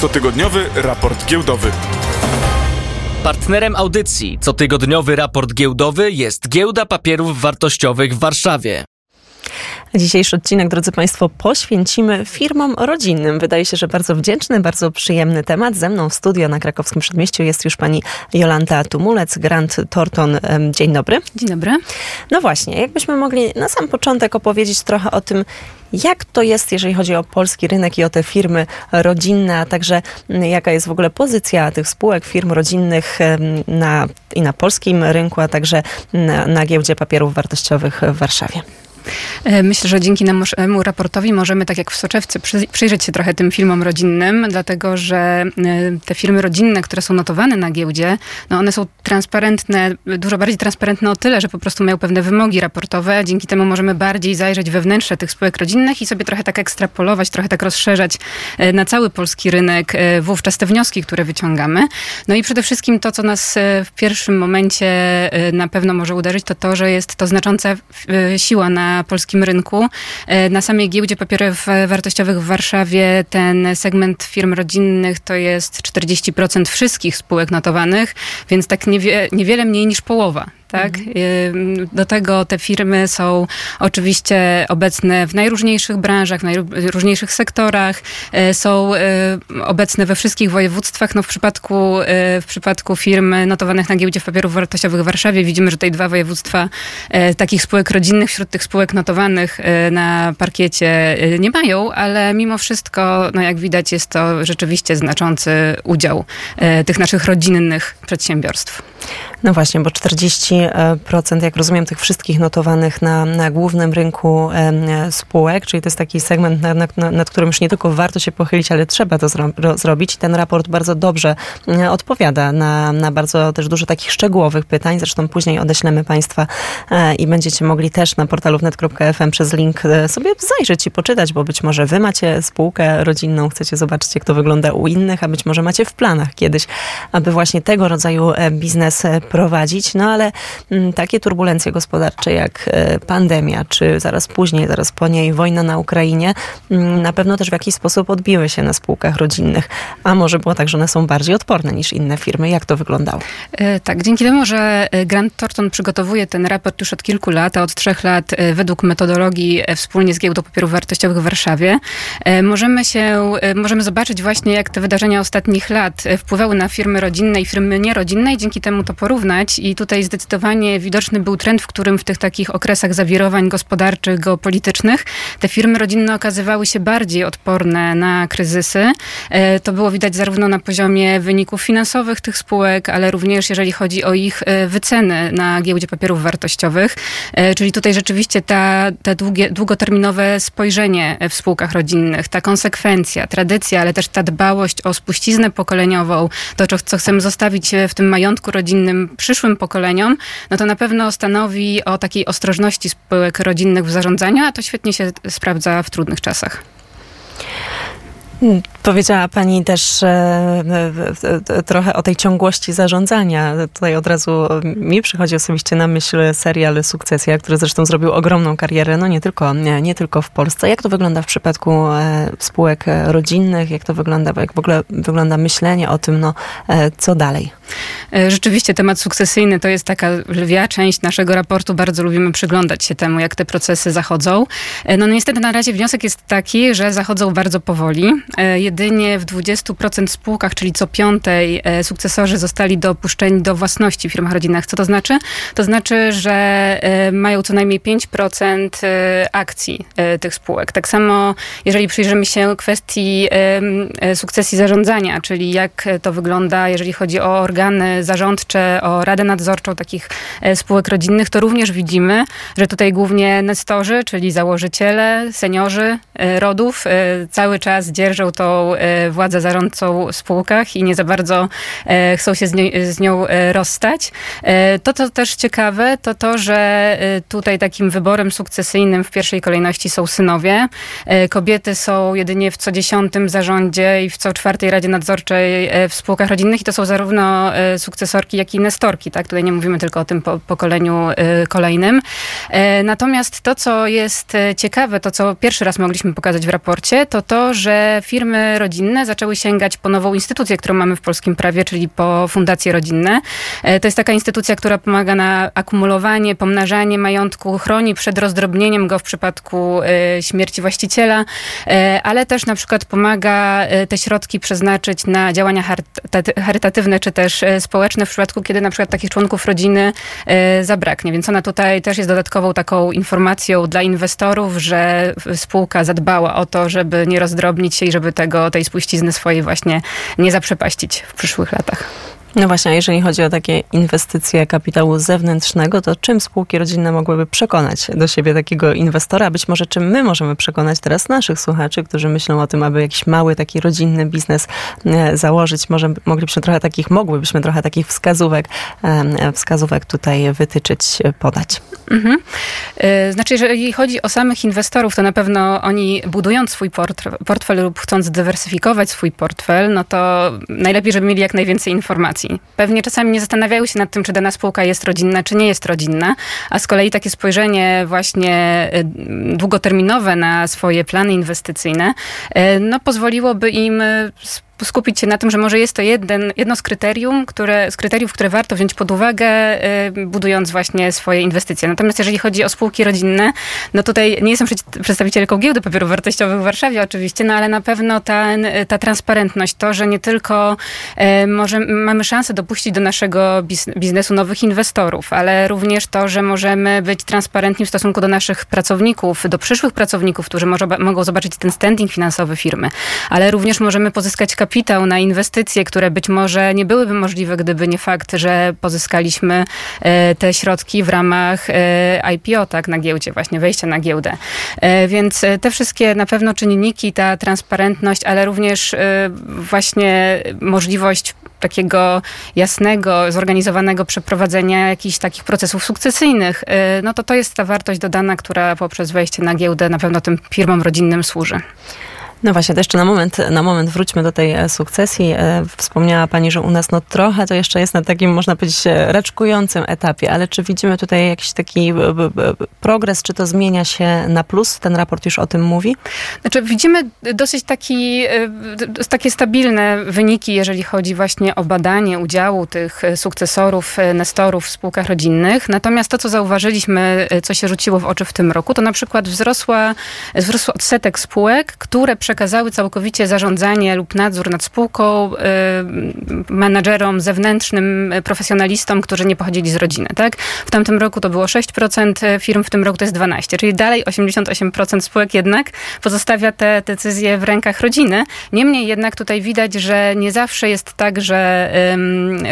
Cotygodniowy raport giełdowy. Partnerem audycji Cotygodniowy raport giełdowy jest Giełda Papierów Wartościowych w Warszawie. Dzisiejszy odcinek, drodzy Państwo, poświęcimy firmom rodzinnym. Wydaje się, że bardzo wdzięczny, bardzo przyjemny temat. Ze mną w studio na krakowskim przedmieściu jest już pani Jolanta Tumulec, Grant Thornton. Dzień dobry. Dzień dobry. No właśnie, jakbyśmy mogli na sam początek opowiedzieć trochę o tym, jak to jest, jeżeli chodzi o polski rynek i o te firmy rodzinne, a także jaka jest w ogóle pozycja tych spółek, firm rodzinnych na, i na polskim rynku, a także na, na giełdzie papierów wartościowych w Warszawie? E, myślę, że dzięki naszemu raportowi możemy, tak jak w soczewce, przyjrzeć się trochę tym filmom rodzinnym, dlatego że e, te firmy rodzinne, które są notowane na giełdzie, no one są transparentne, dużo bardziej transparentne o tyle, że po prostu mają pewne wymogi raportowe. Dzięki temu możemy bardziej zajrzeć we wnętrze tych spółek rodzinnych i sobie trochę tak ekstrapolować, trochę tak rozszerzać e, na cały polski rynek wówczas te wnioski, które wyciągamy. No i przede wszystkim to, co nas w pierwszym momencie na pewno może uderzyć, to to, że jest to znacząca siła na polskim rynku. E, na samej giełdzie papierów wartościowych w Warszawie ten segment firm rodzinnych to jest 40% wszystkich spółek notowanych, więc tak niewie, niewiele mniej niż połowa tak? Mhm. Do tego te firmy są oczywiście obecne w najróżniejszych branżach, w najróżniejszych sektorach, e, są e, obecne we wszystkich województwach. No w przypadku, e, w przypadku firm notowanych na giełdzie papierów wartościowych w Warszawie widzimy, że tutaj dwa województwa takich spółek rodzinnych wśród tych spółek notowanych na parkiecie nie mają, ale mimo wszystko, no jak widać, jest to rzeczywiście znaczący udział tych naszych rodzinnych przedsiębiorstw. No właśnie, bo 40%, jak rozumiem, tych wszystkich notowanych na, na głównym rynku e, spółek, czyli to jest taki segment, nad, nad, którym już nie tylko warto się pochylić, ale trzeba to zro, zrobić. Ten raport bardzo dobrze e, odpowiada na, na bardzo też dużo takich szczegółowych pytań. Zresztą później odeślemy Państwa e, i będziecie mogli też na portalu wnet.fm przez link sobie zajrzeć i poczytać, bo być może Wy macie spółkę rodzinną, chcecie zobaczyć, jak to wygląda u innych, a być może macie w planach kiedyś, aby właśnie tego rodzaju biznes prowadzić, no ale mm, takie turbulencje gospodarcze jak e, pandemia, czy zaraz później, zaraz po niej wojna na Ukrainie, mm, na pewno też w jakiś sposób odbiły się na spółkach rodzinnych. A może było tak, że one są bardziej odporne niż inne firmy. Jak to wyglądało? E, tak, dzięki temu, że e, Grant Thornton przygotowuje ten raport już od kilku lat, a od trzech lat według metodologii wspólnie z Giełdą Papierów Wartościowych w Warszawie, możemy się, możemy zobaczyć właśnie, jak te wydarzenia ostatnich lat wpływały na firmy rodzinne i firmy nierodzinne i dzięki temu to porównać i tutaj zdecydowanie widoczny był trend, w którym w tych takich okresach zawirowań gospodarczych, geopolitycznych te firmy rodzinne okazywały się bardziej odporne na kryzysy. E, to było widać zarówno na poziomie wyników finansowych tych spółek, ale również jeżeli chodzi o ich e, wyceny na giełdzie papierów wartościowych. E, czyli tutaj rzeczywiście ta, ta długie, długoterminowe spojrzenie w spółkach rodzinnych, ta konsekwencja, tradycja, ale też ta dbałość o spuściznę pokoleniową, to co chcemy zostawić w tym majątku rodzinnym przyszłym pokoleniom, no to na pewno stanowi o takiej ostrożności spółek rodzinnych w zarządzaniu, a to świetnie się sprawdza w trudnych czasach. Powiedziała Pani też e, e, trochę o tej ciągłości zarządzania. Tutaj od razu mi przychodzi osobiście na myśl serial Sukcesja, który zresztą zrobił ogromną karierę, no nie tylko, nie, nie tylko w Polsce. Jak to wygląda w przypadku e, spółek rodzinnych? Jak to wygląda, jak w ogóle wygląda myślenie o tym, no co dalej? Rzeczywiście temat sukcesyjny to jest taka lwia część naszego raportu. Bardzo lubimy przyglądać się temu, jak te procesy zachodzą. No niestety na razie wniosek jest taki, że zachodzą bardzo powoli. E, jedynie w 20% spółkach, czyli co piątej, e, sukcesorzy zostali dopuszczeni do własności w firmach rodzinnych. Co to znaczy? To znaczy, że e, mają co najmniej 5% akcji tych spółek. Tak samo, jeżeli przyjrzymy się kwestii sukcesji zarządzania, czyli jak to wygląda, jeżeli chodzi o organy zarządcze, o radę nadzorczą takich spółek rodzinnych, to również widzimy, że tutaj głównie nestorzy, czyli założyciele, seniorzy rodów cały czas dzierżą dzierżą tą e, władzę zarządcą w spółkach i nie za bardzo e, chcą się z, nie, z nią e, rozstać. To, co też ciekawe, to to, że tutaj takim wyborem sukcesyjnym w pierwszej kolejności są synowie. Kobiety są jedynie w co dziesiątym zarządzie i w co czwartej radzie nadzorczej w spółkach rodzinnych i to są zarówno sukcesorki, jak i nestorki. Tak? Tutaj nie mówimy tylko o tym pokoleniu kolejnym. Natomiast to, co jest ciekawe, to co pierwszy raz mogliśmy pokazać w raporcie, to to, że firmy rodzinne zaczęły sięgać po nową instytucję, którą mamy w polskim prawie, czyli po fundacje rodzinne. E, to jest taka instytucja, która pomaga na akumulowanie, pomnażanie majątku, chroni przed rozdrobnieniem go w przypadku e, śmierci właściciela, e, ale też na przykład pomaga te środki przeznaczyć na działania charytatywne czy też społeczne w przypadku, kiedy na przykład takich członków rodziny zabraknie. Więc ona tutaj też jest dodatkową taką informacją dla inwestorów, że spółka zadbała o to, żeby nie rozdrobnić się i żeby tego, tej spuścizny swojej właśnie nie zaprzepaścić w przyszłych latach. No właśnie, a jeżeli chodzi o takie inwestycje kapitału zewnętrznego, to czym spółki rodzinne mogłyby przekonać do siebie takiego inwestora? Być może czym my możemy przekonać teraz naszych słuchaczy, którzy myślą o tym, aby jakiś mały taki rodzinny biznes e, założyć. Może moglibyśmy trochę takich, mogłybyśmy trochę takich wskazówek, wskazówek tutaj wytyczyć, podać. Mhm. E, znaczy, jeżeli chodzi o samych inwestorów, to na pewno oni budując swój portfel lub chcąc dywersyfikować swój portfel, no to najlepiej, żeby mieli jak najwięcej informacji Pewnie czasami nie zastanawiają się nad tym, czy dana spółka jest rodzinna, czy nie jest rodzinna, a z kolei takie spojrzenie właśnie y, długoterminowe na swoje plany inwestycyjne, y, no pozwoliłoby im y, skupić się na tym, że może jest to jeden, jedno z kryterium, które, z kryteriów, które warto wziąć pod uwagę, y, budując właśnie swoje inwestycje. Natomiast jeżeli chodzi o spółki rodzinne, no tutaj nie jestem przedstawicielką giełdy papierów wartościowych w Warszawie oczywiście, no ale na pewno ta, ta transparentność, to, że nie tylko y, może, mamy szansę dopuścić do naszego biznesu nowych inwestorów, ale również to, że możemy być transparentni w stosunku do naszych pracowników, do przyszłych pracowników, którzy może, mogą zobaczyć ten standing finansowy firmy, ale również możemy pozyskać kapitał kapitał na inwestycje, które być może nie byłyby możliwe, gdyby nie fakt, że pozyskaliśmy e, te środki w ramach e, IPO, tak, na giełdzie, właśnie wejścia na giełdę. E, więc te wszystkie na pewno czynniki, ta transparentność, ale również właśnie możliwość takiego jasnego, zorganizowanego przeprowadzenia jakichś takich procesów sukcesyjnych, no to to jest ta wartość dodana, która poprzez wejście na giełdę na pewno tym firmom rodzinnym służy. No właśnie, to jeszcze na moment, na moment wróćmy do tej e, sukcesji. E, wspomniała Pani, że u nas no trochę to jeszcze jest na takim, można powiedzieć, e, raczkującym etapie, ale czy widzimy tutaj jakiś taki progres, czy to zmienia się na plus? Ten raport już o tym mówi? Znaczy widzimy dosyć taki, takie stabilne wyniki, jeżeli chodzi właśnie o badanie udziału tych sukcesorów, nestorów w spółkach rodzinnych. Natomiast to, co zauważyliśmy, co się rzuciło w oczy w tym roku, to na przykład wzrosła, wzrosł odsetek spółek, które przekazały całkowicie zarządzanie lub nadzór nad spółką y, menadżerom zewnętrznym, y, profesjonalistom, którzy nie pochodzili z rodziny. Tak? W tamtym roku to było 6% firm, w tym roku to jest 12%, czyli dalej 88% spółek jednak pozostawia te decyzje w rękach rodziny. Niemniej jednak tutaj widać, że nie zawsze jest tak, że,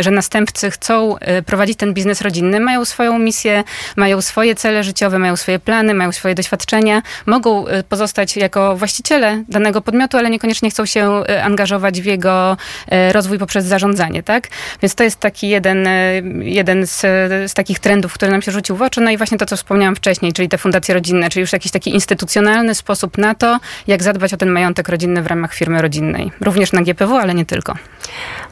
że następcy chcą y, prowadzić ten biznes rodzinny, mają swoją misję, mają swoje cele życiowe, mają swoje plany, mają swoje doświadczenia, mogą pozostać jako właściciele danego danego podmiotu, ale niekoniecznie chcą się e, angażować w jego e, rozwój poprzez zarządzanie, tak? Więc to jest taki jeden, e, jeden z, z takich trendów, który nam się rzucił w oczy. No i właśnie to, co wspomniałam wcześniej, czyli te fundacje rodzinne, czyli już jakiś taki instytucjonalny sposób na to, jak zadbać o ten majątek rodzinny w ramach firmy rodzinnej. Również na GPW, ale nie tylko.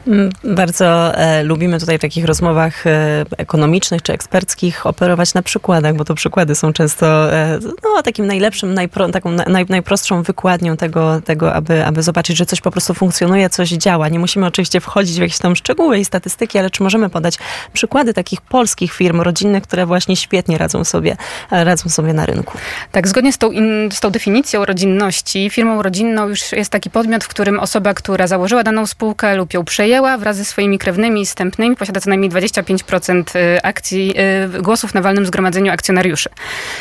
Mm, bardzo e, lubimy tutaj w takich rozmowach e, ekonomicznych czy eksperckich operować na przykładach, bo to przykłady są często e, no, takim najlepszym, najpro, taką naj, najprostszą wykładnią tego, tego aby, aby zobaczyć, że coś po prostu funkcjonuje, coś działa. Nie musimy oczywiście wchodzić w jakieś tam szczegóły i statystyki, ale czy możemy podać przykłady takich polskich firm rodzinnych, które właśnie świetnie radzą sobie, radzą sobie na rynku? Tak, zgodnie z tą, in, z tą definicją rodzinności, firmą rodzinną już jest taki podmiot, w którym osoba, która założyła daną spółkę lub ją przejęła, wraz ze swoimi krewnymi i stępnymi, posiada co najmniej 25% y, akcji, y, głosów na walnym zgromadzeniu akcjonariuszy.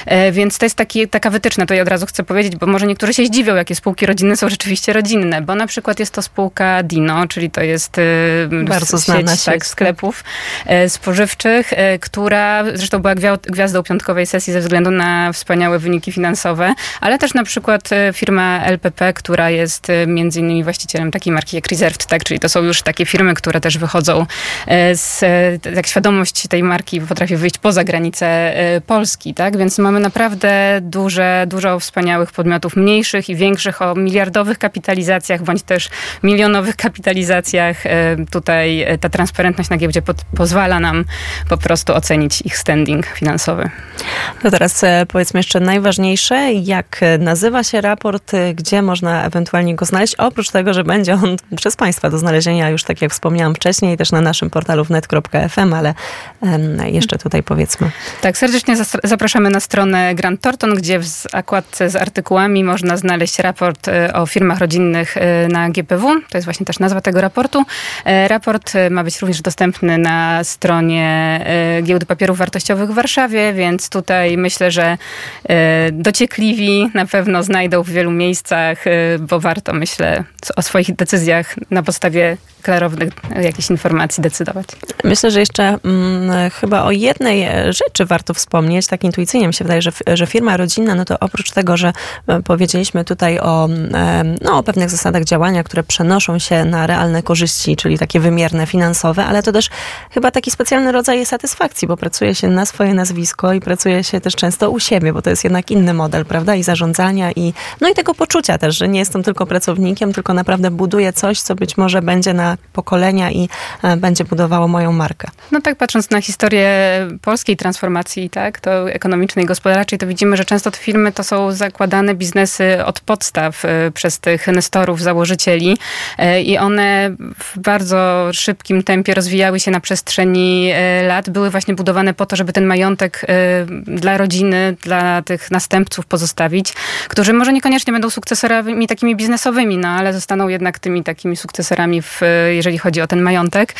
E, więc to jest taki, taka wytyczna, to ja od razu chcę powiedzieć, bo może niektórzy się zdziwią, jakie spółki rodzinne są rzeczywiście rodzinne, bo na przykład jest to spółka Dino, czyli to jest y, bardzo znana sieć, tak, sklepów e, spożywczych, e, która zresztą była gwiazdą piątkowej sesji ze względu na wspaniałe wyniki finansowe, ale też na przykład firma LPP, która jest między innymi właścicielem takiej marki jak Reserved, tak, czyli to są już takie firmy, które też wychodzą e, z, e, jak świadomość tej marki potrafi wyjść poza granice e, Polski, tak? Więc mamy naprawdę duże, dużo wspaniałych podmiotów mniejszych i większych o miliardowych kapitalizacjach, bądź też milionowych kapitalizacjach. E, Tutaj e, ta transparentność na giełdzie pod, pozwala nam po prostu ocenić ich standing finansowy. To teraz e, powiedzmy jeszcze najważniejsze, jak nazywa się raport, gdzie można ewentualnie go znaleźć, oprócz tego, że będzie on przez Państwa do znalezienia już tak jak wspomniałam wcześniej, też na naszym portalu wnet.fm, ale jeszcze tutaj powiedzmy. Tak, serdecznie zapraszamy na stronę Grant Thornton, gdzie w zakładce z artykułami można znaleźć raport o firmach rodzinnych e, na GPW. To jest właśnie też nazwa tego raportu. E, Raport ma być również dostępny na stronie Giełdy Papierów Wartościowych w Warszawie, więc tutaj myślę, że dociekliwi na pewno znajdą w wielu miejscach, bo warto, myślę, o swoich decyzjach na podstawie klarownych jakichś informacji decydować. Myślę, że jeszcze mm, chyba o jednej rzeczy warto wspomnieć, tak intuicyjnie mi się wydaje, że, że firma rodzinna, no to oprócz tego, że e, powiedzieliśmy tutaj o, mm, no, o pewnych zasadach działania, które przenoszą się na realne korzyści, czyli takie wymierne finansowe, ale to też chyba taki specjalny rodzaj satysfakcji, bo pracuje się na swoje nazwisko i pracuje się też często u siebie, bo to jest jednak inny model, prawda? I zarządzania i, no i tego poczucia też, że nie jestem tylko pracownikiem, tylko naprawdę buduję coś, co być może będzie na pokolenia i e, będzie budowało moją markę. No tak, patrząc na historię polskiej transformacji, tak, to ekonomicznej, gospodarczej, to widzimy, że często te firmy to są zakładane biznesy od podstaw przez tych nestorów, założycieli y, i one w bardzo szybkim tempie rozwijały się na przestrzeni y, lat. Były właśnie budowane po to, żeby ten majątek y, dla rodziny, dla tych następców pozostawić, którzy może niekoniecznie będą sukcesorami takimi biznesowymi, no ale zostaną jednak tymi takimi sukcesorami, w, jeżeli chodzi o ten majątek.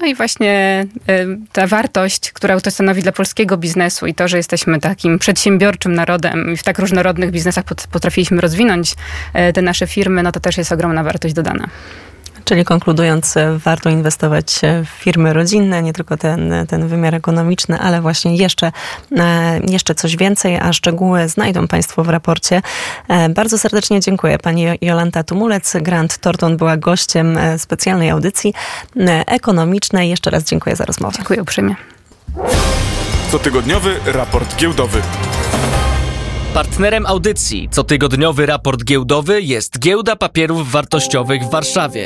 No i właśnie y, ta wartość, która to stanowi dla polskiego biznesu i to, że jesteśmy takim przedsiębiorczym narodem i w tak różnorodnych biznesach pot- potrafiliśmy rozwinąć y, te nasze firmy, no to też jest ogromna wartość dodana. Czyli konkludując, e, warto inwestować e, w firmy rodzinne, nie tylko ten, ten wymiar ekonomiczny, ale właśnie jeszcze, e, jeszcze coś więcej, a szczegóły znajdą Państwo w raporcie. Bardzo serdecznie dziękuję. Pani Jolanta Tumulec, Grant Thornton była gościem specjalnej audycji ekonomicznej. Jeszcze raz dziękuję za rozmowę. Dziękuję uprzejmie. Cotygodniowy raport giełdowy. Partnerem audycji cotygodniowy raport giełdowy jest Giełda Papierów Wartościowych w Warszawie.